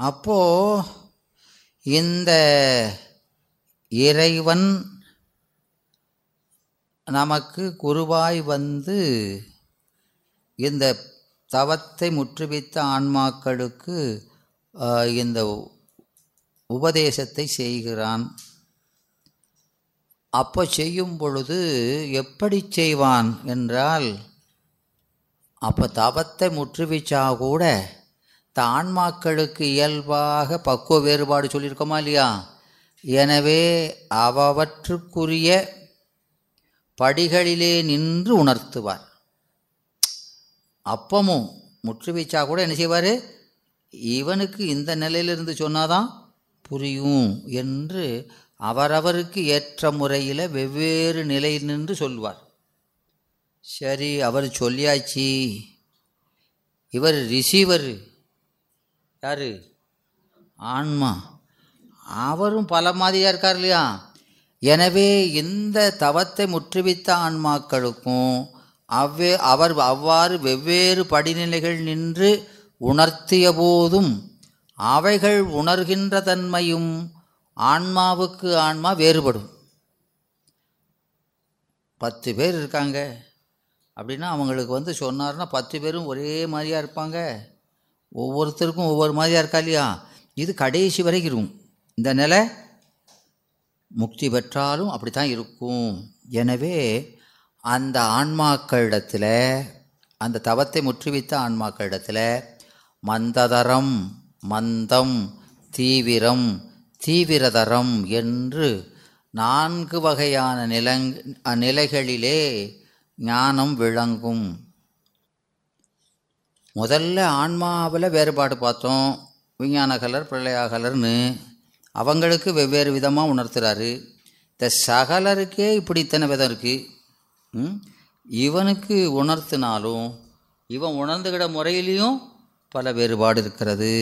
அப்போது இந்த இறைவன் நமக்கு குருவாய் வந்து இந்த தவத்தை முற்றுவித்த ஆன்மாக்களுக்கு இந்த உபதேசத்தை செய்கிறான். அப்போ செய்யும் பொழுது எப்படி செய்வான் என்றால் அப்போ தவத்தை முற்றுவிச்சா கூட தான்மாக்களுக்கு இயல்பாக பக்குவ வேறுபாடு சொல்லியிருக்கோமா இல்லையா? எனவே அவற்றுக்குரிய படிகளிலே நின்று உணர்த்துவார். அப்பமும் முற்றுவீச்சா கூட என்ன செய்வார்? இவனுக்கு இந்த நிலையிலிருந்து சொன்னாதான் புரியும் என்று அவரவருக்கு ஏற்ற முறையில் வெவ்வேறு நிலையில் நின்று சொல்வார். சரி அவர் சொல்லியாச்சு. இவர் ரிசீவர் யாரு? ஆன்மா. அவரும் பல மாதிரியாக இருக்கார் இல்லையா? எனவே இந்த தவத்தை முற்றுவித்த ஆன்மாக்களுக்கும் அவ்வே அவர் அவ்வாறு வெவ்வேறு படிநிலைகள் நின்று உணர்த்திய போதும் அவைகள் உணர்கின்ற தன்மையும் ஆன்மாவுக்கு ஆன்மா வேறுபடும். பத்து பேர் இருக்காங்க. அப்படின்னா அவங்களுக்கு வந்து சொன்னார்னா பத்து பேரும் ஒரே மாதிரியாக இருப்பாங்க. ஒவ்வொருத்தருக்கும் ஒவ்வொரு மாதிரியாக இருக்கா இல்லையா? இது கடைசி வரைக்கும் இருக்கும். இந்த நிலை முக்தி பெற்றாலும் அப்படி தான் இருக்கும். எனவே அந்த ஆன்மாக்களிடத்தில் அந்த தவத்தை முற்றுவித்த ஆன்மாக்களிடத்தில் மந்ததரம் மந்தம் தீவிரம் தீவிரதரம் என்று நான்கு வகையான நிலங் நிலைகளிலே ஞானம் விளங்கும். முதல்ல ஆன்மாவில் வேறுபாடு பார்த்தோம். விஞ்ஞான கலர் பிரளயா கலர்னு அவங்களுக்கு வெவ்வேறு விதமாக உணர்த்துறாரு. இந்த சகலருக்கே இப்படி இத்தனை விதம் இருக்குது இவனுக்கு உணர்த்தினாலும் இவன் உணர்ந்துகிற முறையிலையும் பல வேறுபாடு இருக்கிறது.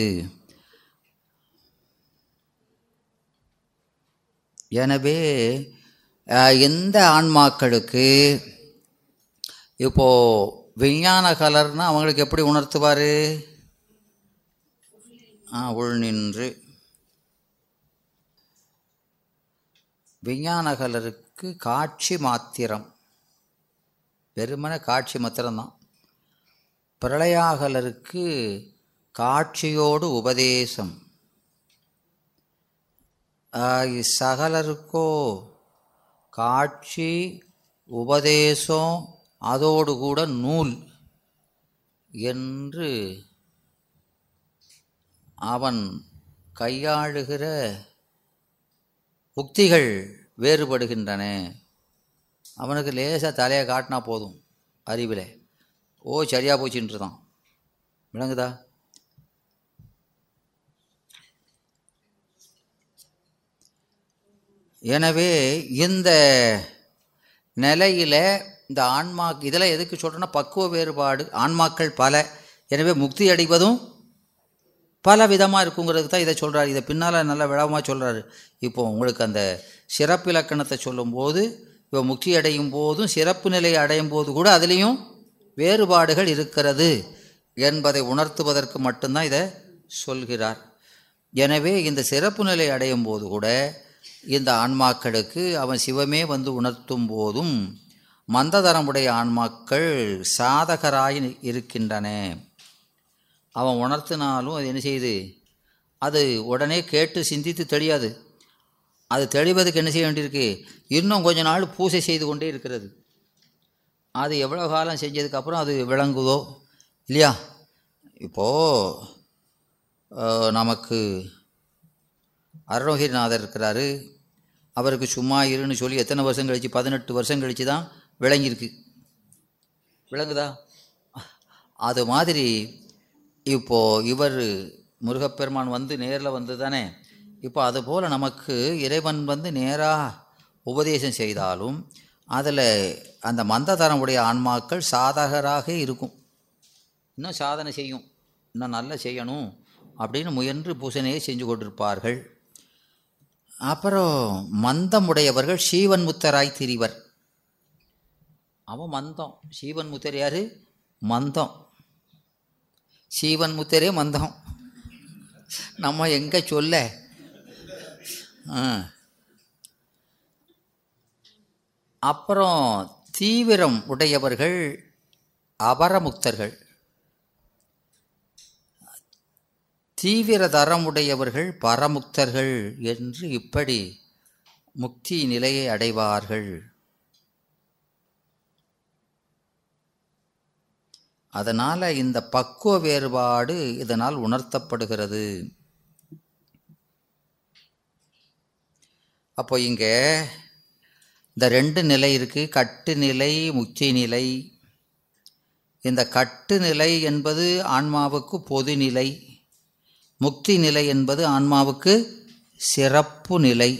எனவே எந்த ஆன்மாக்களுக்கு இப்போது விஞ்ஞான கலர்னா அவங்களுக்கு எப்படி உணர்த்துவார்? ஆ உள் நின்று. விஞ்ஞான கலருக்கு காட்சி மாத்திரம். வெறுமனே காட்சி மாத்திரம்தான். பிரளயாகலருக்கு காட்சியோடு உபதேசம். ஆஹ் சகலருக்கோ காட்சி உபதேசம் அதோடு கூட நூல் என்று அவன் கையாளுகிற உக்திகள் வேறுபடுகின்றன. அவனுக்கு லேசாக தலையை காட்டினா போதும் அறிவில். ஓ சரியாக போச்சுன்ட்டு தான் விளங்குதா? எனவே இந்த நிலையில் இந்த ஆன்மா இதெல்லாம் எதுக்கு சொல்கிறேன்னா பக்குவ வேறுபாடு. ஆன்மாக்கள் பல. எனவே முக்தி அடைவதும் பல விதமாக இருக்குங்கிறதுக்கு தான் இதை சொல்கிறார் இதை பின்னால் நல்ல விழாவமாக சொல்கிறாரு இப்போ உங்களுக்கு அந்த சிறப்பு இலக்கணத்தை சொல்லும்போது இப்போ முக்தி அடையும் போதும் சிறப்பு நிலையை அடையும் போது கூட அதுலேயும் வேறுபாடுகள் இருக்கிறது என்பதை உணர்த்துவதற்கு மட்டும்தான் இதை சொல்கிறார். எனவே இந்த சிறப்பு நிலை அடையும் போது கூட இந்த ஆன்மாக்களுக்கு அவன் சிவமே வந்து உணர்த்தும் போதும் மந்ததரமுடைய ஆன்மாக்கள் சாதகராய் இருக்கின்றன. அவன் உணர்த்தினாலும் அது என்ன செய்யுது அது உடனே கேட்டு சிந்தித்து தெளியாது. அது தெளிவதுக்கு என்ன செய்ய வேண்டியிருக்கு? இன்னும் கொஞ்ச நாள் பூசை செய்து கொண்டே இருக்கிறது. அது எவ்வளோ காலம் செஞ்சதுக்கப்புறம் அது விளங்குதோ? இல்லையா? இப்போது நமக்கு அருணகிரிநாதர் இருக்கிறாரு. அவருக்கு சும்மா இருன்னு சொல்லி எத்தனை வருஷம் கழித்து பதினெட்டு வருஷம் கழித்து தான் விளங்கியிருக்கு. விளங்குதா? அது மாதிரி இப்போது இவர் முருகப்பெருமான் வந்து நேரில் வந்து தானே இப்போ அதுபோல் நமக்கு இறைவன் வந்து நேராக உபதேசம் செய்தாலும் அதில் அந்த மந்ததரமுடைய ஆன்மாக்கள் சாதகராக இருக்கும். இன்னும் சாதனை செய்யும். இன்னும் நல்லா செய்யணும் அப்படின்னு முயன்று பூசணையை செஞ்சு கொண்டிருப்பார்கள். அப்புறம் மந்தமுடையவர்கள் சீவன் முத்தராய் திரிவர். அவன் மந்தம். சீவன் முத்தர் யார்? மந்தம். சீவன் முத்தரே மந்தம். நம்ம எங்கே சொல்ல? ஆ. அப்புறம் தீவிரம் உடையவர்கள் அபரமுக்தர்கள். தீவிர தரமுடையவர்கள் பரமுக்தர்கள் என்று இப்படி முக்தி நிலையை அடைவார்கள். அதனால் இந்த பக்குவ வேறுபாடு இதனால் உணர்த்தப்படுகிறது. அப்போ இங்கே இந்த ரெண்டு நிலை இருக்குது கட்டு நிலை முக்தி நிலை. இந்த கட்டு நிலை என்பது ஆன்மாவுக்கு பொது நிலை. முக்தி நிலை என்பது ஆன்மாவுக்கு சிறப்பு நிலை.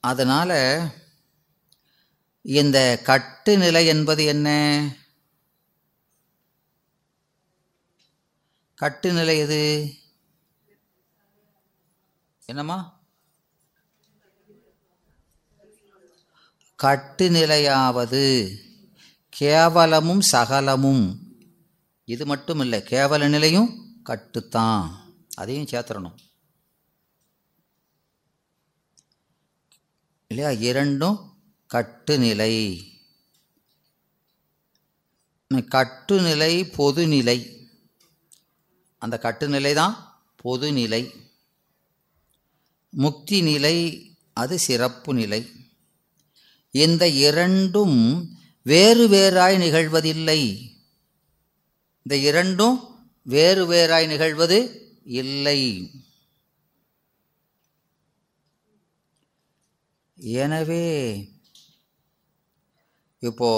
அதனால் இந்த கட்டு நிலை என்பது என்ன? கட்டுநிலை எது? என்னம்மா? கட்டுநிலையாவது கேவலமும் சகலமும். இது மட்டும் இல்லை கேவல நிலையும் கட்டுத்தான். அதையும் சேர்த்துடணும் இல்லையா? இரண்டும் கட்டுநிலை. கட்டுநிலை பொதுநிலை. அந்த கட்டுநிலை தான் பொதுநிலை. முக்தி நிலை அது சிறப்பு நிலை. இந்த இரண்டும் வேறு வேறாய் நிகழ்வதில்லை. இந்த இரண்டும் வேறு வேறாய் நிகழ்வது இல்லை. எனவே இப்போ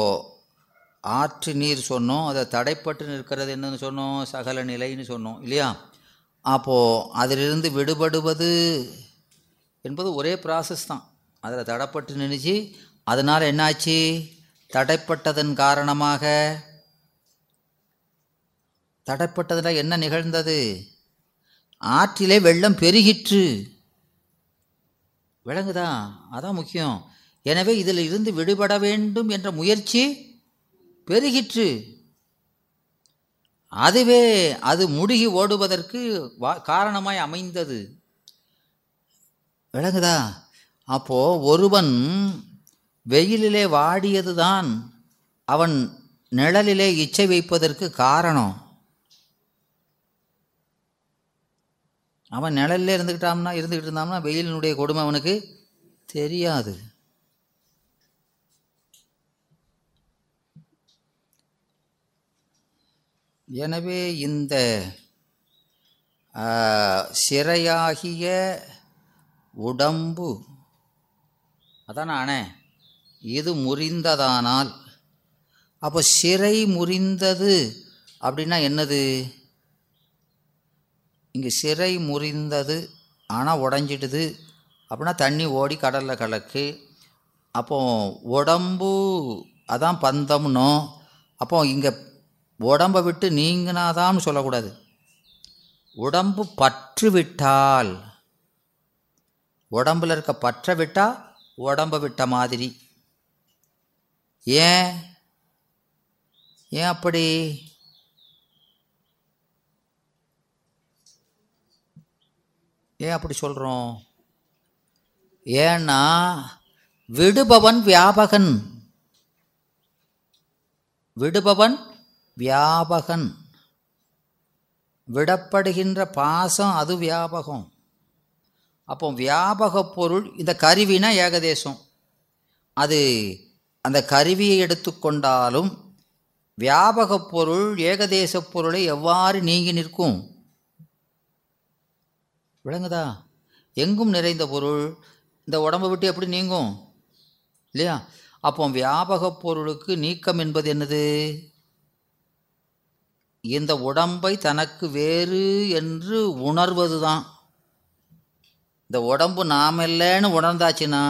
ஆற்று நீர் சொன்னோம் அதை தடைப்பட்டு நிற்கிறது என்னன்னு சொன்னோம் சகல நிலைன்னு சொன்னோம் இல்லையா? அப்போது அதிலிருந்து விடுபடுவது என்பது ஒரே ப்ராசஸ் தான். அதில் தடைப்பட்டு நின்றுச்சு. அதனால் என்னாச்சு? தடைப்பட்டதன் காரணமாக தடைப்பட்டதில் என்ன நிகழ்ந்தது? ஆற்றிலே வெள்ளம் பெருகிற்று. விளங்குதா அதான் முக்கியம். எனவே இதில் இருந்து விடுபட வேண்டும் என்ற முயற்சி பெருகிற்று. அதுவே அது முடுகி ஓடுவதற்கு வா காரணமாய் அமைந்தது. விளங்குதா? அப்போ ஒருவன் வெயிலிலே வாடியதுதான் அவன் நிழலிலே இச்சை வைப்பதற்கு காரணம். அவன் நிழல்ல இருந்துக்கிட்டான்னா இருந்துக்கிட்டு இருந்தான்னா வெயிலினுடைய கொடுமை அவனுக்கு தெரியாது. எனவே இந்த சிறையாகிய உடம்பு அதானே அண்ணே இது முறிந்ததானால் அப்போ சிறை முறிந்தது அப்படின்னா என்னது? இங்கே சிறை முறிந்தது ஆனால் உடஞ்சிடுது அப்படின்னா தண்ணி ஓடி கடலில் கலக்கு அப்போ உடம்பு அதான் பந்தம்னோ அப்போ இங்கே உடம்பை விட்டு நீங்கினாதான்னு சொல்லக்கூடாது. உடம்பு பற்று விட்டால் உடம்பில் இருக்க பற்ற விட்டால் உடம்பை விட்ட மாதிரி. ஏன்? ஏன் அப்படி? ஏன் அப்படி சொல்கிறோம் ஏன்னா விடுபவன் வியாபகன். விடுபவன் வியாபகன். விடப்படுகின்ற பாசம் அது வியாபகம். அப்போ வியாபக பொருள் இந்த கருவினா ஏகதேசம். அது அந்த கருவியை எடுத்துக்கொண்டாலும் வியாபக பொருள் ஏகதேச பொருளை எவ்வாறு நீங்கி நிற்கும்? விளங்குதா? எங்கும் நிறைந்த பொருள் இந்த உடம்பை விட்டு எப்படி நீங்கும்? இல்லையா? அப்போ வியாபக பொருளுக்கு நீக்கம் என்பது என்னது? இந்த உடம்பை தனக்கு வேறு என்று உணர்வது தான் இந்த உடம்பு நாம் இல்லைன்னு உணர்ந்தாச்சுன்னா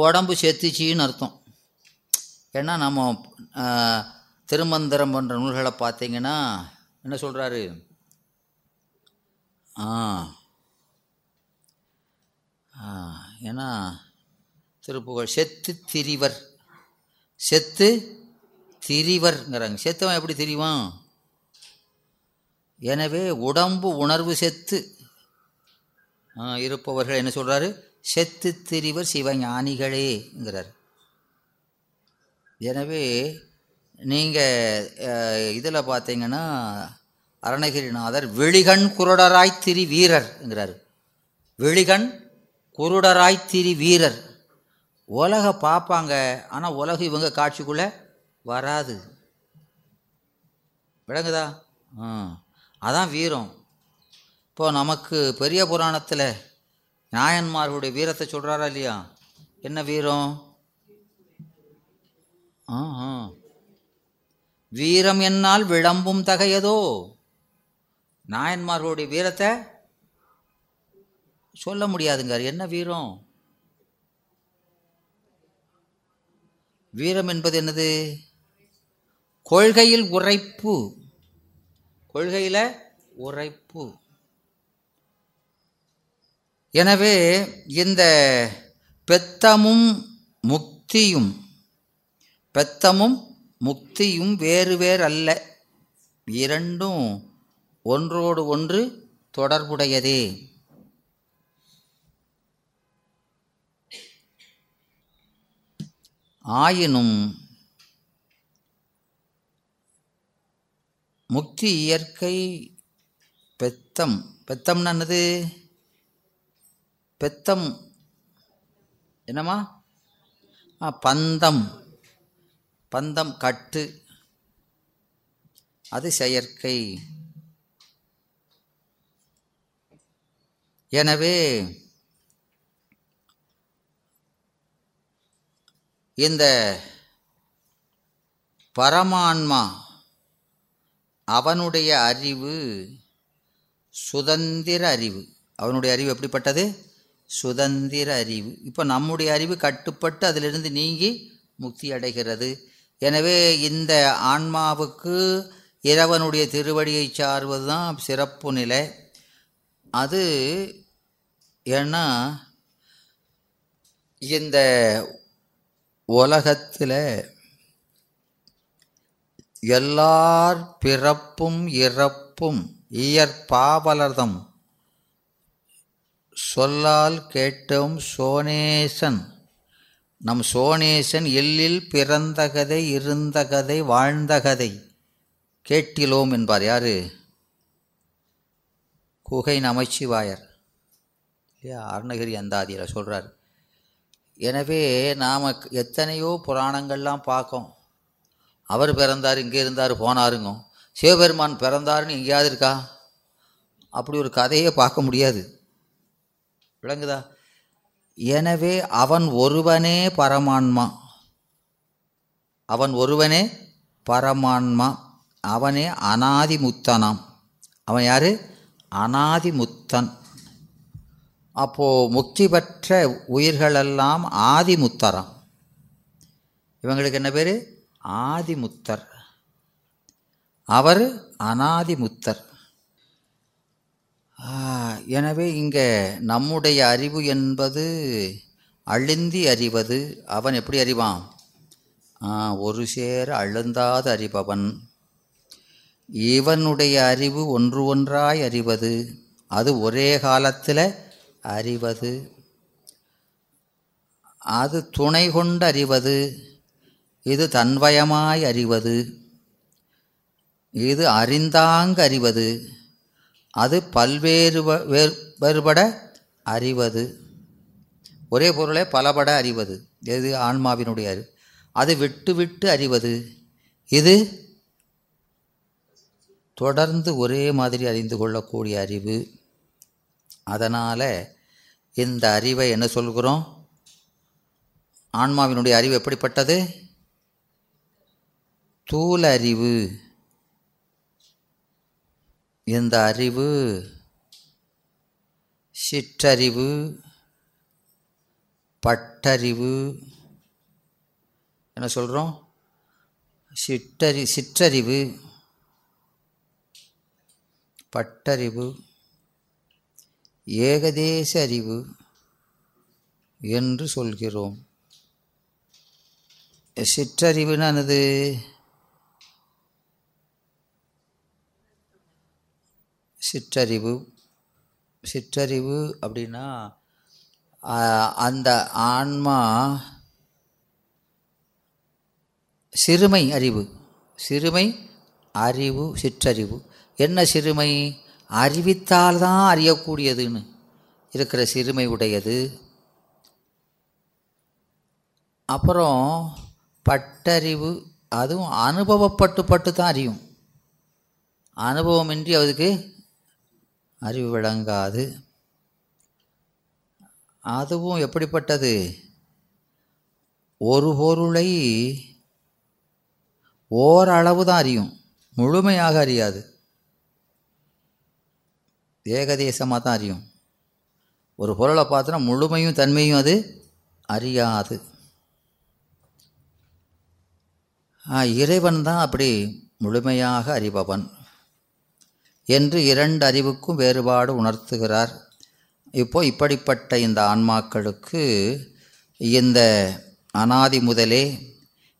உடம்பு செத்துச்சின்னு அர்த்தம். ஏன்னா நம்ம திருமந்திரம் போன்ற நூல்களை பார்த்தீங்கன்னா என்ன சொல்கிறாரு ஆ, ஏன்னா திருப்புகழ் செத்து திரிவர். செத்து திரிவர்ங்கிறாங்க. செத்தவன் எப்படி திரிவான்? எனவே உடம்பு உணர்வு செத்து. இருப்பவர்கள் என்ன சொல்கிறாரு செத்து திரிவர் சிவஞானிகளேங்கிறார். எனவே நீங்கள் இதில் பார்த்தீங்கன்னா அருணகிரிநாதர் வெளிகண் குருடராய் திரி வீரர்ங்கிறார் வெளிகண் குருடராய் திரி வீரர் உலக பார்ப்பாங்க ஆனால் உலகம் இவங்க காட்சிக்குள்ளே வராது. விளங்குதா? ஆ அதான் வீரம். இப்போ நமக்கு பெரிய புராணத்தில் நாயன்மார்களுடைய வீரத்தை சொல்கிறாரா இல்லையா? என்ன வீரம்? ஆ ஆ. வீரம் என்னால் விளம்பும் தகையதோ? நாயன்மார்களுடைய வீரத்தை சொல்ல முடியாதுங்கார் என்ன வீரம்? வீரம் என்பது என்னது? கொள்கையில் உரைப்பு. கொள்கையில் உரைப்பு. எனவே இந்த பெத்தமும் முக்தியும் பெத்தமும் முக்தியும் வேறு வேறு அல்ல இரண்டும் ஒன்றோடு ஒன்று தொடர்புடையதே. ஆயினும் முக்தி இயற்கை பெத்தம். பெத்தம்னா என்னது? பெத்தம். என்னம்மா? ஆ பந்தம். பந்தம் கட்டு. அது செயற்கை. எனவே இந்த பரமான்மா அவனுடைய அறிவு சுதந்திர அறிவு. அவனுடைய அறிவு எப்படிப்பட்டது? சுதந்திர அறிவு. இப்போ நம்முடைய அறிவு கட்டுப்பட்டு அதிலிருந்து நீங்கி முக்தி அடைகிறது. எனவே இந்த ஆன்மாவுக்கு இறைவனுடைய திருவடியை சார்வது தான் சிறப்பு நிலை. அது ஏன்னா இந்த உலகத்தில் எல்லார் பிறப்பும் இறப்பும் இயற்பாவலர்தம் சொல்லால் கேட்டோம் சோனேசன். நம் சோனேசன் எல்லில் பிறந்த கதை இருந்த கதை வாழ்ந்த கதை. கேட்டிலோம் என்பார் யாரு? குகை நமச்சிவாயர். இல்லையா? அருணகிரி அந்தாதியில் சொல்கிறார் எனவே நாம் எத்தனையோ புராணங்கள்லாம் பார்க்கோம் அவர் பிறந்தார் இங்கே இருந்தார் போனாருங்க. சிவபெருமான் பிறந்தாருன்னு எங்கேயாவது இருக்கா? அப்படி ஒரு கதையே பார்க்க முடியாது. விளங்குதா? எனவே அவன் ஒருவனே பரமான்மா. அவன் ஒருவனே பரமான்மா. அவனே அனாதி முத்தனாம் அவன் யார்? அனாதி முத்தன் முக்தி பெற்ற உயிர்களெல்லாம் ஆதிமுத்தராம். இவங்களுக்கு என்ன பேர்? ஆதிமுத்தர். அவர் அனாதிமுத்தர். எனவே இங்கே நம்முடைய அறிவு என்பது அழுந்தி அறிவது. அவன் எப்படி அறிவான்? ஆ, ஒரு சேர அழுந்தாது அறிபவன். இவனுடைய அறிவு ஒன்று ஒன்றாய் அறிவது. அது ஒரே காலத்தில் அறிவது. அது துணை கொண்டு அறிவது. இது தன்வயமாய் அறிவது? இது அறிந்தாங்க அறிவது? அது பல்வேறு வேறுபட அறிவது. ஒரே பொருளை பலபட அறிவது. எது ஆன்மாவினுடைய அறிவு அது விட்டு விட்டு அறிவது. இது தொடர்ந்து ஒரே மாதிரி அறிந்து கொள்ளக்கூடிய அறிவு. அதனால் இந்த அறிவை என்ன சொல்கிறோம்? ஆன்மாவினுடைய அறிவு எப்படிப்பட்டது? தூல அறிவு இந்த அறிவு? சிற்றறிவு. பட்டறிவு. என்ன சொல்கிறோம் சிற்றறி சிற்றறிவு. பட்டறிவு. ஏகதேச அறிவு என்று சொல்கிறோம். சிற்றறிவுன்னு சிற்றறிவு. சிற்றறிவு அப்படின்னா அந்த ஆன்மா சிறுமை அறிவு. சிறுமை அறிவு சிற்றறிவு. என்ன சிறுமை? அறிவித்தால் தான் அறியக்கூடியதுன்னு இருக்கிற சிறுமை உடையது. அப்புறம் பட்டறிவு அதுவும் அனுபவப்பட்டு பட்டு தான் அறியும். அனுபவமின்றி அதுக்கு அறிவு விளங்காது அதுவும் எப்படிப்பட்டது? ஒரு பொருளை ஓரளவு தான் அறியும். முழுமையாக அறியாது. ஏகதேசமாக தான் அறியும். ஒரு பொருளை பார்த்தோன்னா முழுமையும் தன்மையும் அது அறியாது. ஆ, இறைவன் தான் அப்படி முழுமையாக அறிபவன். என்று இரண்டு அறிவுக்கும் வேறுபாடு உணர்த்துகிறார். இப்போ இப்படிப்பட்ட இந்த ஆன்மாக்களுக்கு இந்த அனாதி முதலே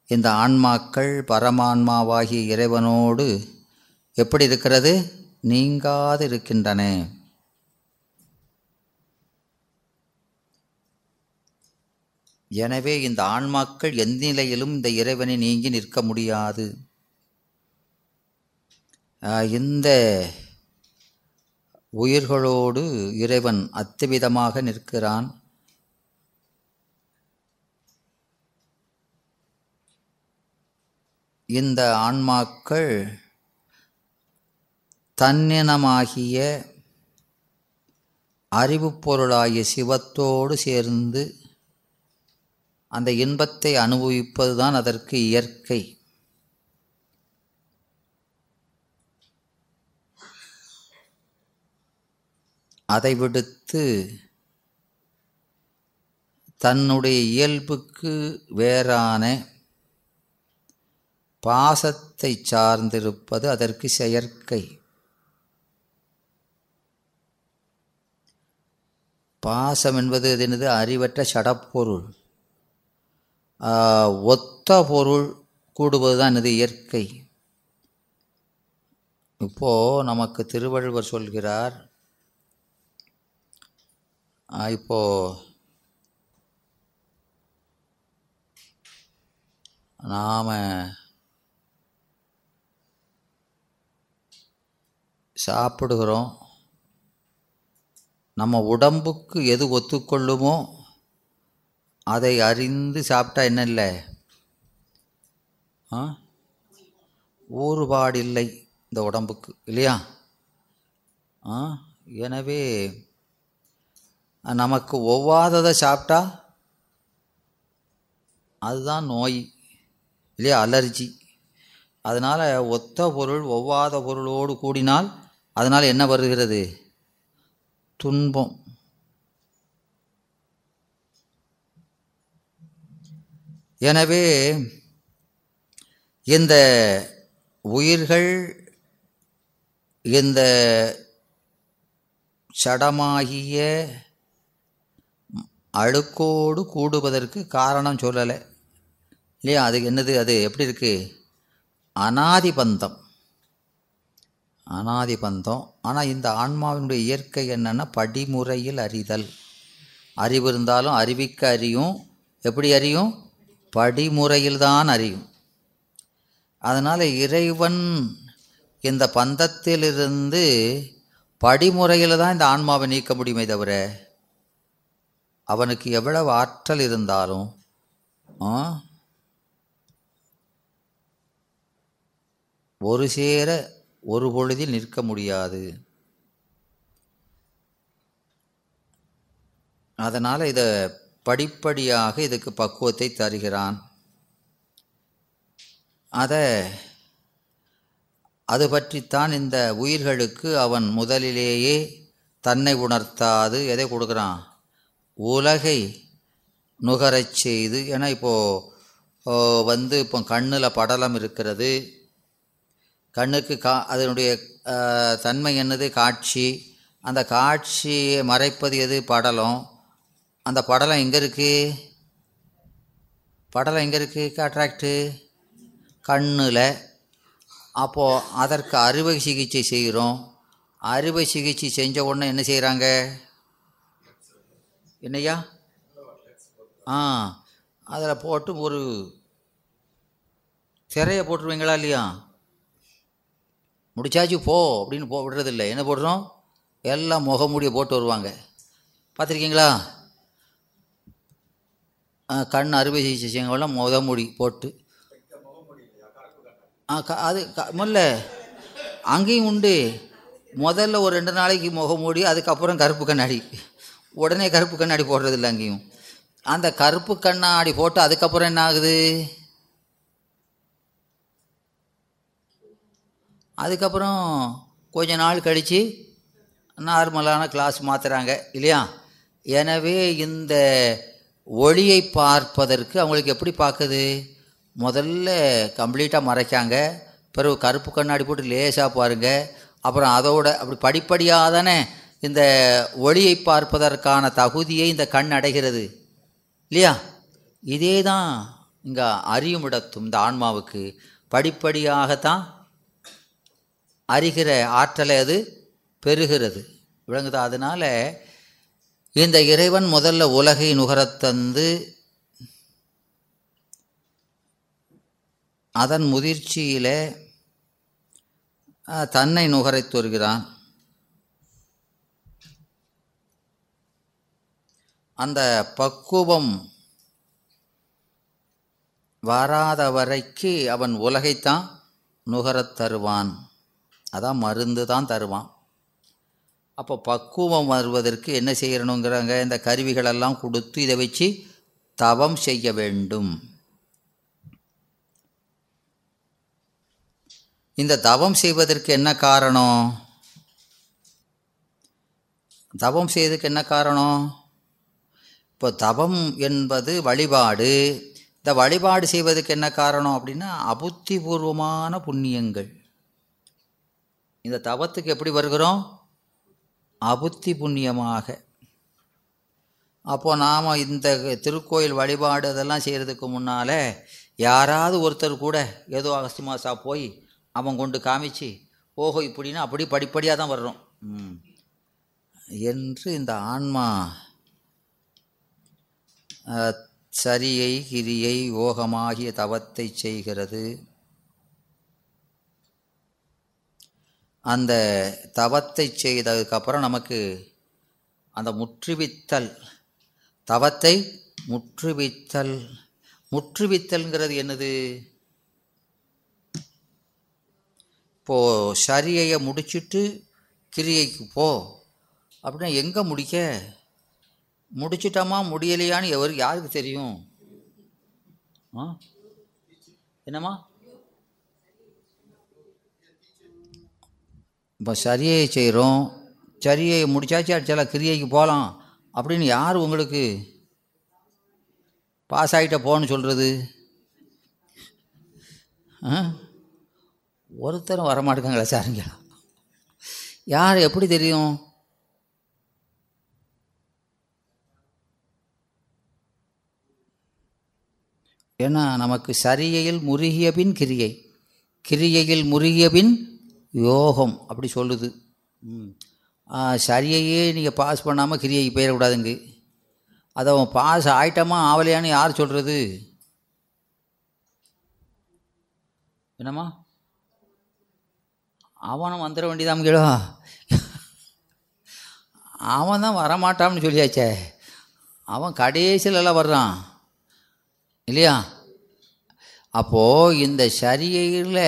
இந்த ஆன்மாக்கள் பரமான்மாவாகிய இறைவனோடு எப்படி இருக்கிறது? நீங்காது இருக்கின்றன. எனவே இந்த ஆன்மாக்கள் எந்த நிலையிலும் இந்த இறைவனை நீங்கி நிற்க முடியாது. இந்த உயிர்களோடு இறைவன் அத்துவிதமாக நிற்கிறான். இந்த ஆன்மாக்கள் தன்னினமாகிய அறிவுப்பொருளாகிய சிவத்தோடு சேர்ந்து அந்த இன்பத்தை அனுபவிப்பதுதான் அதற்கு இயற்கை. அதை விடுத்து தன்னுடைய இயல்புக்கு வேறான பாசத்தை சார்ந்திருப்பது அதற்கு செயற்கை. பாசம் என்பது எனது அறிவற்ற சடப்பொருள். ஒத்த பொருள் கூடுவது தான் இது இயற்கை. இப்போது நமக்கு திருவள்ளுவர் சொல்கிறார் இப்போது இப்போ சாப்பிடுகிறோம். நம்ம உடம்புக்கு எது ஒத்துக்கொள்ளுமோ அதை அறிந்து சாப்பிட்டா என்ன இல்லை? ஆ? ஊறுபாடு இல்லை இந்த உடம்புக்கு இல்லையா? ஆ? எனவே நமக்கு ஒவ்வாததை சாப்பிட்டா அதுதான் நோய் இல்லையா? அலர்ஜி. அதனால் ஒத்த பொருள் ஒவ்வாத பொருளோடு கூடினால் அதனால் என்ன வருகிறது? துன்பம். எனவே இந்த உயிர்கள் இந்த சடமாகிய அழுக்கோடு கூடுவதற்கு காரணம் சொல்லலை. இல்லையா? அது என்னது? அது எப்படி இருக்குது அனாதி பந்தம் அனாதி பந்தம் ஆனால் இந்த ஆன்மாவினுடைய இயற்கை என்னென்னா படிமுறையில் அறிதல். அறிவு இருந்தாலும் அறிவிக்க அறியும். எப்படி அறியும்? படிமுறையில் தான் அறியும். அதனால் இறைவன் இந்த பந்தத்திலிருந்து படிமுறையில் தான் இந்த ஆன்மாவை நீக்க முடியுமே தவிர அவனுக்கு எவ்வளவு ஆற்றல் இருந்தாலும் ஆ, ஒரு சேர ஒரு பொழுதில் நிற்க முடியாது. அதனால் இதை படிப்படியாக இதுக்கு பக்குவத்தை தருகிறான். அதை அது பற்றித்தான் இந்த உயிர்களுக்கு அவன் முதலிலேயே தன்னை உணர்த்தாது. எதை கொடுக்குறான்? உலகை நுகரச் செய்து ஏன்னா இப்போது வந்து இப்போ கண்ணில் படலம் இருக்கிறது. கண்ணுக்கு கா அதனுடைய தன்மை என்னது? காட்சி. அந்த காட்சியை மறைப்பது எது? படலம். அந்த படலம் எங்கே இருக்குது படலம் எங்கே இருக்குது காட்ராக்டு கண்ணில். அப்போது அதற்கு அறுவை சிகிச்சை செய்கிறோம். அறுவை சிகிச்சை செஞ்ச உடனே என்ன செய்கிறாங்க என்னய்யா? ஆ அதில் போட்டு ஒரு திரையை போட்டுருவீங்களா இல்லையா? முடிச்சாச்சு போ அப்படின்னு போ விடுறதில்ல. என்ன போடுறோம்? எல்லாம் முகமூடியை போட்டு வருவாங்க. பார்த்துருக்கீங்களா? ஆ, கண் அறுவை சிகிச்சை செய்யவங்களாம் முகமூடி போட்டு. ஆ க அது க முதல்ல அங்கேயும் உண்டு. முதல்ல ஒரு ரெண்டு நாளைக்கு முகமூடி அதுக்கப்புறம் கருப்பு கண்ணாடி. உடனே கருப்பு கண்ணாடி போடுறதில்ல அங்கேயும். அந்த கருப்பு கண்ணாடி போட்டு அதுக்கப்புறம் என்ன ஆகுது? அதுக்கப்புறம் கொஞ்ச நாள் கழித்து நார்மலான கிளாஸ் மாற்றுறாங்க இல்லையா? எனவே இந்த ஒளியை பார்ப்பதற்கு அவங்களுக்கு எப்படி பார்க்குது? முதல்ல கம்ப்ளீட்டாக மறைக்காங்க பிறகு கருப்பு கண்ணாடி போட்டு லேசாக பாருங்கள் அப்புறம் அதோட அப்படி படிப்படியாக தானே இந்த ஒளியை பார்ப்பதற்கான தகுதியை இந்த கண் அடைகிறது. இல்லையா? இதே தான் இங்கே அறியுமிடத்தும் இந்த ஆன்மாவுக்கு. படிப்படியாகத்தான் அறிகிற ஆற்றலை அது பெறுகிறது. விளங்குது? அதனால் இந்த இறைவன் முதல்ல உலகை நுகரத் தந்து அதன் முதிர்ச்சியில் தன்னை நுகரைத்து வருகிறான் அந்த பக்குவம் வராத வரைக்கு அவன் உலகைத்தான் நுகரத் தருவான். அதான் மருந்து தான் தருவான். அப்போ பக்குவம் வருவதற்கு என்ன செய்யணுங்கிறாங்க? இந்த கருவிகளெல்லாம் கொடுத்து இதை வச்சு தவம் செய்ய வேண்டும். இந்த தவம் செய்வதற்கு என்ன காரணம்? தவம் செய்வதற்கு என்ன காரணம்? இப்போ தவம் என்பது வழிபாடு. இந்த வழிபாடு செய்வதற்கு என்ன காரணம் அப்படின்னா அபுத்திபூர்வமான புண்ணியங்கள். இந்த தவத்துக்கு எப்படி வருகிறோம்? அபுத்தி புண்ணியமாக. அப்போ நாம் இந்த திருக்கோயில் வழிபாடு அதெல்லாம் செய்கிறதுக்கு முன்னால் யாராவது ஒருத்தர் கூட ஏதோ அகஸ்தி மாசா போய் அவன் கொண்டு காமிச்சு ஓஹோ இப்படின்னா அப்படி படிப்படியாக தான் வர்றோம். ம். என்று இந்த ஆன்மா சரியை கிரியை யோகமாகிய தவத்தை செய்கிறது. அந்த தவத்தை செய்ததுக்கப்புறம் நமக்கு அந்த முற்றுவித்தல் தவத்தை முற்றுவித்தல். முற்றுவித்தல்ங்கிறது என்னது? இப்போ சரியையை முடிச்சிட்டு கிரியைக்கு போ. அப்படின்னா எங்கே முடிக்க? முடிச்சிட்டோமா முடியலையான்னு எவருக்கு யாருக்கு தெரியும்? ஆ? என்னம்மா? இப்போ சரியை செய்கிறோம் சரியை முடிச்சாச்சு சில கிரியைக்கு போகலாம் அப்படின்னு யார் உங்களுக்கு பாஸ் ஆகிட்ட போன்னு சொல்கிறது ஆ? ஒருத்தரும் வரமாட்டேங்களா சாருங்களா. யார் எப்படி தெரியும்? ஏன்னா நமக்கு சரியையில் முருகிய பின் கிரியை. கிரியையில் முருகிய பின் யோகம் அப்படி சொல்லுது. ம். சரியையே நீங்கள் பாஸ் பண்ணாமல் கிரியைக்கு போயிடக்கூடாதுங்க. அதை அவன் பாஸ் ஆயிட்டமா ஆவலையான்னு யார் சொல்கிறது என்னம்மா? அவனும் வந்துட வேண்டியதான் கேளோ. அவன் தான் வரமாட்டான்னு சொல்லியாச்சே. அவன் கடைசியிலலாம் வர்றான். இல்லையா? அப்போது இந்த சரியையில்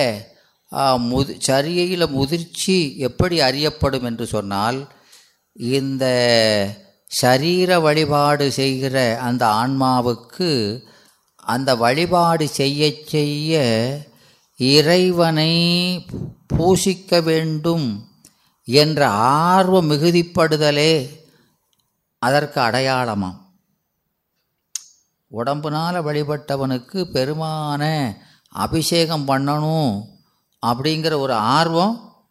முது சரியையில் முதிர்ச்சி எப்படி அறியப்படும் என்று சொன்னால் இந்த சரீர வழிபாடு செய்கிற அந்த ஆன்மாவுக்கு அந்த வழிபாடு செய்ய செய்ய இறைவனை பூசிக்க வேண்டும் என்ற ஆர்வம் மிகுதிப்படுதலே அதற்கு அடையாளமாம். உடம்புனால் வழிபட்டவனுக்கு பெருமான அபிஷேகம் பண்ணணும் அப்படிங்கிற ஒரு ஆர்வம்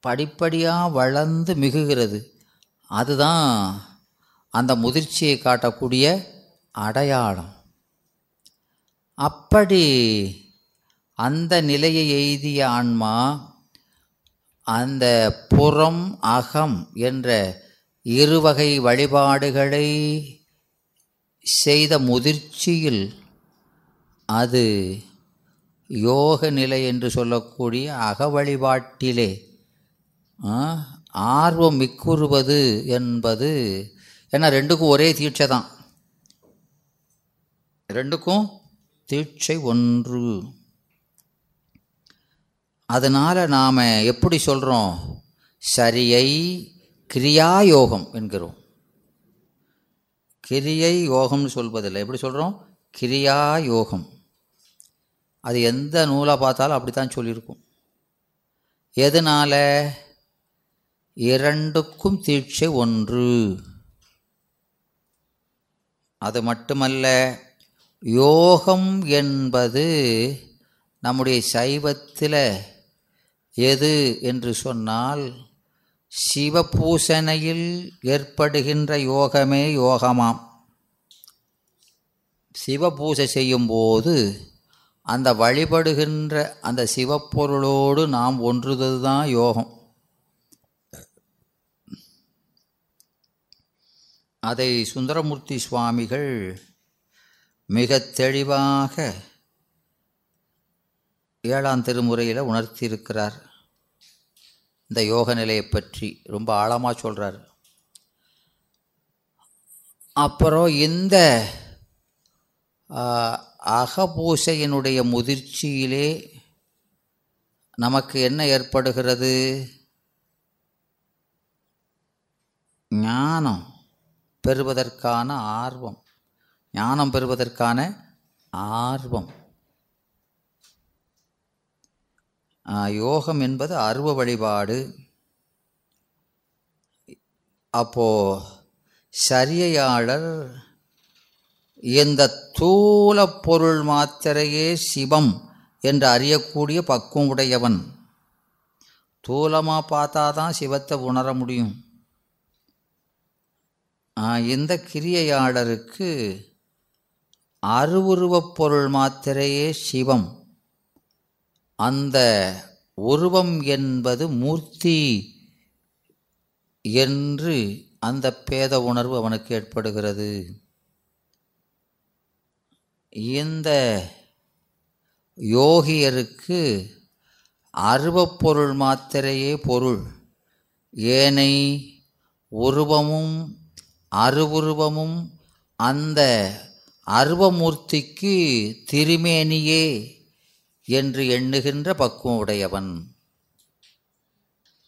படிப்படியாக வளர்ந்து மிகுகிறது. அதுதான் அந்த முதிர்ச்சியை காட்டக்கூடிய அடையாளம். அப்படி அந்த நிலையை எய்திய ஆன்மா அந்த புறம் அகம் என்ற இருவகை வழிபாடுகளை செய்த முதிர்ச்சியில் அது யோக நிலை என்று சொல்லக்கூடிய அக வழிபாட்டிலே ஆ, ஆர்வம் மிக்குறுவது என்பது ஏன்னா ரெண்டுக்கும் ஒரே தீட்சை தான். ரெண்டுக்கும் தீட்சை ஒன்று. அதனால் நாம் எப்படி சொல்கிறோம் சரியை கிரியாயோகம் என்கிறோம். கிரியை யோகம்னு சொல்வதில்லை. எப்படி சொல்கிறோம் கிரியா யோகம். அது எந்த நூலை பார்த்தாலும் அப்படி தான் சொல்லியிருக்கும். எதனால்? இரண்டுக்கும் தீட்சை ஒன்று. அது மட்டுமல்ல யோகம் என்பது நம்முடைய சைவத்தில் எது என்று சொன்னால் சிவபூசனையில் ஏற்படுகின்ற யோகமே யோகமாம். சிவபூசை செய்யும்போது அந்த வழிபடுகின்ற அந்த சிவப்பொருளோடு நாம் ஒன்றுதல் தான் யோகம். அதை சுந்தரமூர்த்தி சுவாமிகள் மிக தெளிவாக ஏழாம் திருமுறையில் உணர்த்தியிருக்கிறார். இந்த யோக நிலையை பற்றி ரொம்ப ஆழமாக சொல்கிறார் அப்புறம் இந்த அகபூசையினுடைய முதிர்ச்சியிலே நமக்கு என்ன ஏற்படுகிறது? ஞானம் பெறுவதற்கான ஆர்வம். ஞானம் பெறுவதற்கான ஆர்வம் ஆ, யோகம் என்பது அருவ வழிபாடு. அப்போது சரியையாளர் இந்த தூல பொருள் மாத்திரையே சிவம் என்று அறியக்கூடிய பக்குவம் உடையவன் தூலமாக பார்த்தா தான் சிவத்தை உணர முடியும். இந்த கிரியையாளருக்கு அருவுருவப் பொருள் மாத்திரையே சிவம். அந்த உருவம் என்பது மூர்த்தி என்று அந்த பேத உணர்வு அவனுக்கு ஏற்படுகிறது. இந்த யோகியருக்கு அருவப்பொருள் மாத்திரையே பொருள். ஏனை உருவமும் அருவுருவமும் அந்த அருவமூர்த்திக்கு திருமேனியே. என்று எண்ணுகின்ற பக்குவம் உடையவன்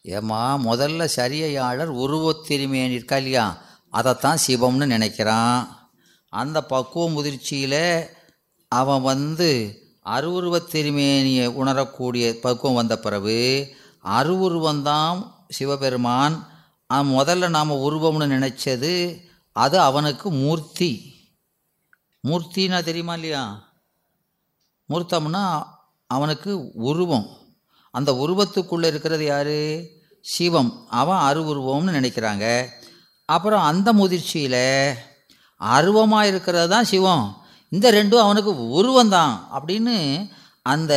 ஏம்மா முதல்ல சரியையாளர் உருவத் திருமேனி இருக்கா இல்லையா அதைத்தான் சிவம்னு நினைக்கிறான். அந்த பக்குவ முதிர்ச்சியில் அவன் வந்து அருவுருவத்திருமேனியை உணரக்கூடிய பக்குவம் வந்த பிறகு அருவுருவந்தான் சிவபெருமான். அவன் முதல்ல நாம் உருவம்னு நினச்சது அது அவனுக்கு மூர்த்தி. மூர்த்தின்னா தெரியுமா இல்லையா? மூர்த்தம்னா அவனுக்கு உருவம். அந்த உருவத்துக்குள்ளே இருக்கிறது யார்? சிவம். அவன் அருவுருவம்னு நினைக்கிறாங்க. அப்புறம் அந்த முதிர்ச்சியில் அருவமாக இருக்கிறது தான் சிவம். இந்த ரெண்டும் அவனுக்கு உருவந்தான் அப்படின்னு அந்த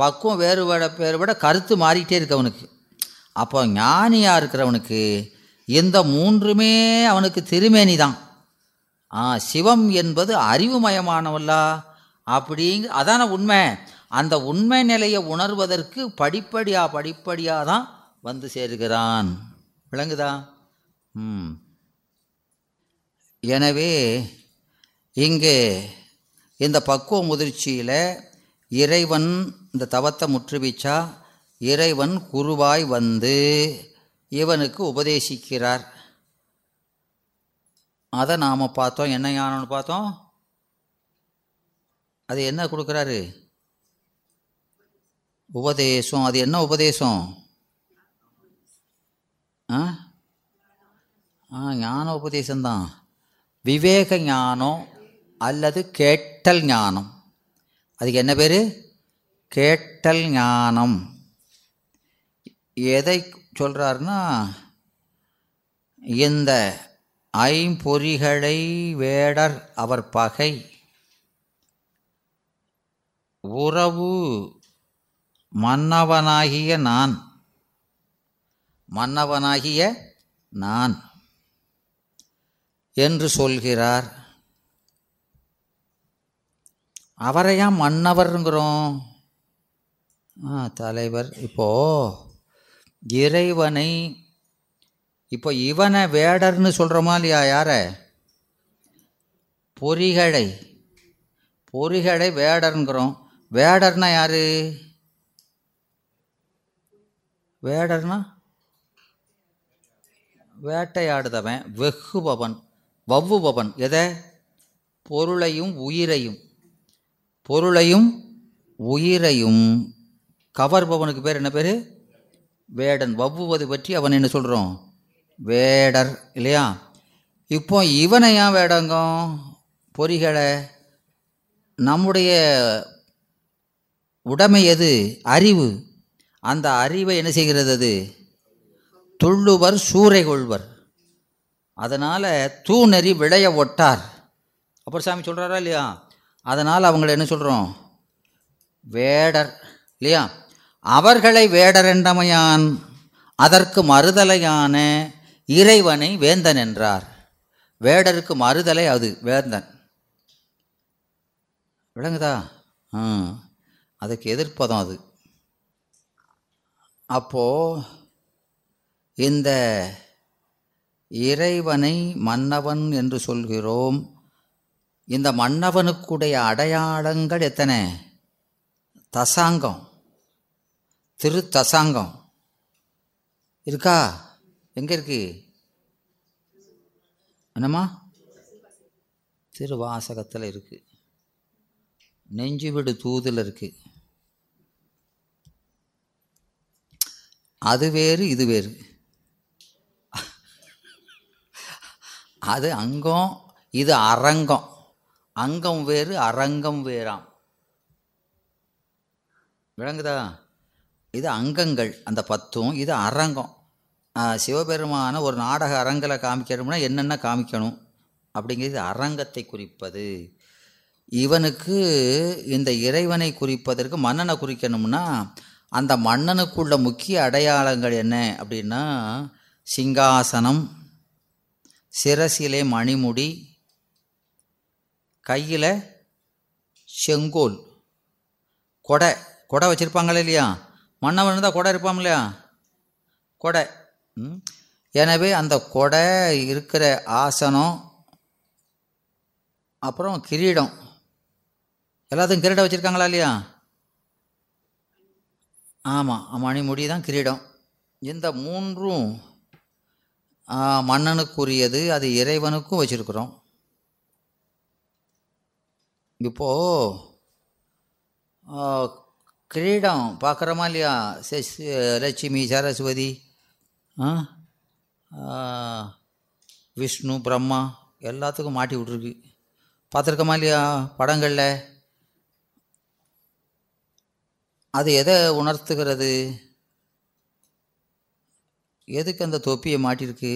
பக்குவம் வேறுபட வேறுபட கருத்து மாறிக்கிட்டே இருக்கு அவனுக்கு. அப்போ ஞானியாக இருக்கிறவனுக்கு இந்த மூன்றுமே அவனுக்கு திருமேனி தான் சிவம் என்பது அறிவுமயமானவல்லா? அப்படிங்க அதான உண்மை. அந்த உண்மை நிலையை உணர்வதற்கு படிப்படியாக படிப்படியாக தான் வந்து சேருகிறான். விளங்குதா? ம். எனவே இங்கே இந்த பக்குவ முதிர்ச்சியில் இறைவன் இந்த தவத்தை முற்றுவிச்சா இறைவன் குருவாய் வந்து இவனுக்கு உபதேசிக்கிறார். அதை நாம் பார்த்தோம் என்ன ஞானம்னு பார்த்தோம்? அது என்ன கொடுக்குறாரு? உபதேசம். அது என்ன உபதேசம்? ஆ? ஆ ஞான உபதேசம்தான். விவேக ஞானம் அல்லது கேட்டல் ஞானம். அதுக்கு என்ன பேர்? கேட்டல் ஞானம். எதை சொல்கிறாருன்னா இந்த ஐம்பொறிகளை வேடர் அவர் பகை. உறவு மன்னவனாகிய நான். மன்னவனாகிய நான் என்று சொல்கிறார். அவரையா மன்னவர்ங்கிறோம்? ஆ தலைவர் இப்போ இறைவனை இப்போ இவனை வேடர்னு சொல்கிறோமா இல்லையா யார? பொறிகளை பொறிகளை வேடருங்கிறோம். வேடர்னா யாரு? வேடர்னா? வேட்டையாடுதவன் வெகுபவன் வவ்வுபவன். எதை? பொருளையும் உயிரையும். பொருளையும் உயிரையும். கவர்பவனுக்கு பேர் என்ன பேர்? வேடன். வவ்வுவது பற்றி அவன் என்ன சொல்கிறோம் வேடர் இல்லையா? இப்போ இவனை ஏன் வேடங்கும்? பொறிகளை. நம்முடைய உடைமை எது? அறிவு. அந்த அறிவை என்ன செய்கிறது அது? துள்ளுவர் சூறை கொள்வர். அதனால் தூணறி விளைய ஒட்டார். அப்புறம் சாமி சொல்கிறாரா இல்லையா? அதனால் அவங்கள என்ன சொல்கிறோம் வேடர். இல்லையா? அவர்களை வேடர் என்றமையான். அதற்கு மறுதலையான இறைவனை வேந்தன் என்றார். வேடருக்கு மறுதலை அது வேந்தன். விளங்குதா? ஆ. அதுக்கு எதிர்ப்பதம் அது. அப்போது இந்த இறைவனை மன்னவன் என்று சொல்கிறோம். இந்த மன்னவனுக்குடைய அடையாளங்கள் எத்தனை? தசாங்கம். திரு தசாங்கம். இருக்கா? எங்கே இருக்கு? என்னம்மா? திருவாசகத்தில் இருக்கு. நெஞ்சுவிடு தூதில் இருக்கு. அது வேறு இது வேறு. அது அங்கம் இது அரங்கம். அங்கம் வேறு அரங்கம் வேறாம். விளங்குதா? இது அங்கங்கள் அந்த பத்தும். இது அரங்கம். சிவபெருமான ஒரு நாடக அரங்கில் காமிக்கணும்னா என்னென்ன காமிக்கணும்? அப்படிங்கிறது அரங்கத்தை குறிப்பது. இவனுக்கு இந்த இறைவனை குறிப்பதற்கு மன்னனை குறிக்கணும்னா அந்த மன்னனுக்குள்ள முக்கிய அடையாளங்கள் என்ன அப்படின்னா சிங்காசனம் சிரசிலே மணிமுடி கையில் செங்கோல். கொடை கொடை வச்சுருப்பாங்களே இல்லையா? மன்னவன் இருந்தால் கொடை இருப்பான் இல்லையா? கொடை. எனவே அந்த கொடை இருக்கிற ஆசனம் அப்புறம் கிரீடம். எல்லாத்துக்கும் கிரீடம் வச்சுருக்காங்களா இல்லையா? ஆமாம் மணிமுடி தான் கிரீடம். இந்த மூன்றும் மன்னனுக்குரியது அது இறைவனுக்கும் வச்சுருக்குறோம். இப்போது கிரீடம் பார்க்குறோமா இல்லையா ச- லட்சுமி சரஸ்வதி ஆ விஷ்ணு பிரம்மா எல்லாத்துக்கும் மாட்டி விட்ருக்கு பார்த்துருக்கோமா இல்லையா படங்களில்? அது எதை உணர்த்துகிறது? எதுக்கு அந்த தொப்பியை மாட்டிருக்கு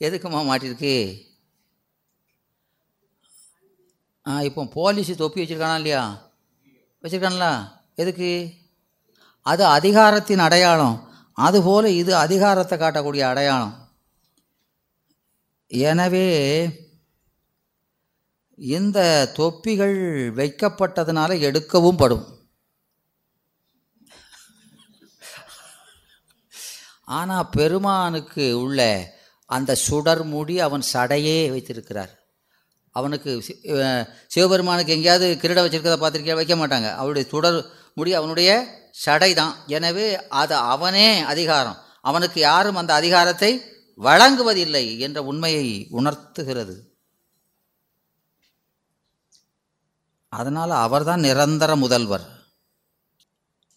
எதுக்குமா மாட்டிருக்கு ஆ இப்போ போலீஸ் தொப்பி வச்சுருக்கானா இல்லையா? வச்சுருக்கான்ல. எதுக்கு? அது அதிகாரத்தின் அடையாளம். அதுபோல் இது அதிகாரத்தை காட்டக்கூடிய அடையாளம். எனவே இந்த தொப்பிகள் வைக்கப்பட்டதுனால எடுக்கவும் படும். ஆனால் பெருமானுக்கு உள்ள அந்த சுடர் மூடி அவன் சடையே வைத்திருக்கிறார். அவனுக்கு சி- சிவபெருமானுக்கு எங்கேயாவது கிரீட வச்சிருக்கிறத பார்த்துருக்கியா? வைக்க மாட்டாங்க. அவருடைய சுடர் முடி அவனுடைய சடை தான் எனவே அது அவனே அதிகாரம். அவனுக்கு யாரும் அந்த அதிகாரத்தை வழங்குவதில்லை என்ற உண்மையை உணர்த்துகிறது. அதனால் அவர்தான் நிரந்தர முதல்வர்.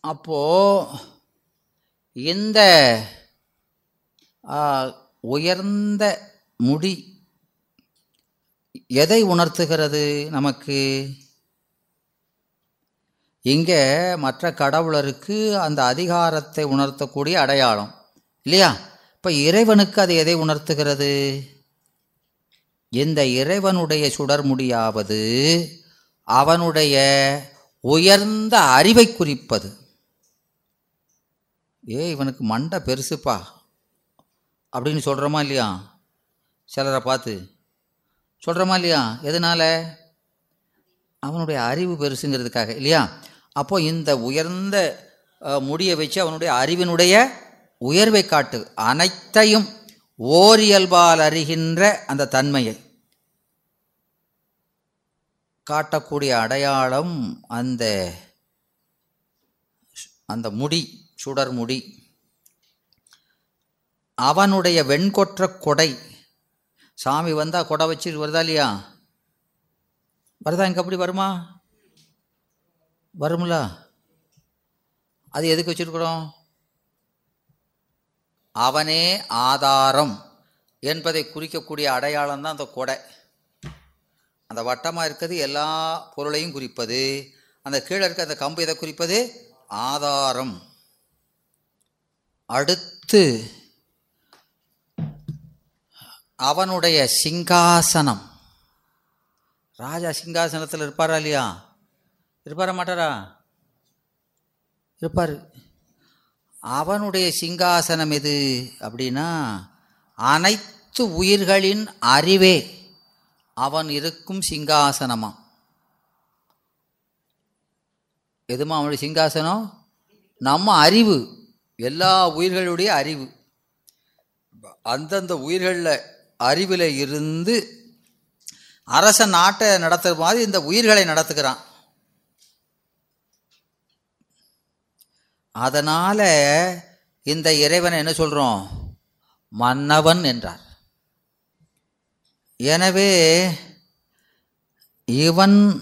அப்போ இந்த உயர்ந்த முடி எதை உணர்த்துகிறது நமக்கு? இங்கே மற்ற கடவுளருக்கு அந்த அதிகாரத்தை உணர்த்தக்கூடிய அடையாளம் இல்லையா? இப்போ இறைவனுக்கு அது எதை உணர்த்துகிறது? இந்த இறைவனுடைய சுடர்முடியாவது அவனுடைய உயர்ந்த அறிவை குறிப்பது. ஏ இவனுக்கு மண்டை பெருசுப்பா. அப்படின்னு சொல்கிறோமா இல்லையா? சிலரை பார்த்து. சொல்கிறோமா இல்லையா? எதனால்? அவனுடைய அறிவு பெருசுங்கிறதுக்காக இல்லையா? அப்போ இந்த உயர்ந்த முடியை வச்சு அவனுடைய அறிவினுடைய உயர்வை காட்டு. அனைத்தையும் ஓரியல்பால் அறிகின்ற அந்த தன்மையை. காட்டக்கூடிய அடையாளம் அந்த அந்த முடி சுடர் முடி. அவனுடைய வெண்கொற்ற கொடை. சாமி வந்தால் கொடை வச்சு வருதா இல்லையா? வருதா? இங்கே அப்படி வருமா? வரும்ல. அது எதுக்கு வச்சிருக்கிறோம்? அவனே ஆதாரம் என்பதை குறிக்கக்கூடிய அடையாளம் தான் அந்த கொடை. அந்த வட்டமாக இருக்கிறது எல்லா பொருளையும் குறிப்பது. அந்த கீழே இருக்க அந்த கம்பு எதை குறிப்பது? ஆதாரம். அடுத்து அவனுடைய சிங்காசனம். ராஜா சிங்காசனத்தில் இருப்பாரா இல்லையா? இருப்பாரா மாட்டாரா? இருப்பார். அவனுடைய சிங்காசனம் எது அப்படின்னா அனைத்து உயிர்களின் அறிவே. அவன் இருக்கும் சிங்காசனமா? எதுமா அவனுடைய சிங்காசனம்? நம்ம அறிவு எல்லா உயிர்களுடைய அறிவு. அந்தந்த உயிர்களில் அறிவில் இருந்து அரச நாட்டை நடத்துகிற மாதிரி இந்த உயிர்களை நடத்துகிறான். அதனால் இந்த இறைவனை என்ன சொல்கிறோம் மன்னவன் என்றார். எனவே இவன்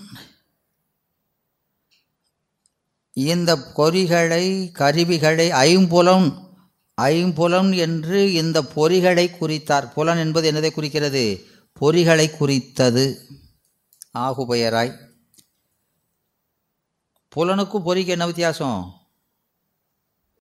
இந்த பொறிகளை கருவிகளை ஐம்புலம் ஐம்புலம் என்று இந்த பொறிகளை குறித்தார். புலன் என்பது என்னதை குறிக்கிறது? பொறிகளை குறித்தது. ஆகுபெயராய். புலனுக்கும் பொறிக்கு என்ன வித்தியாசம்?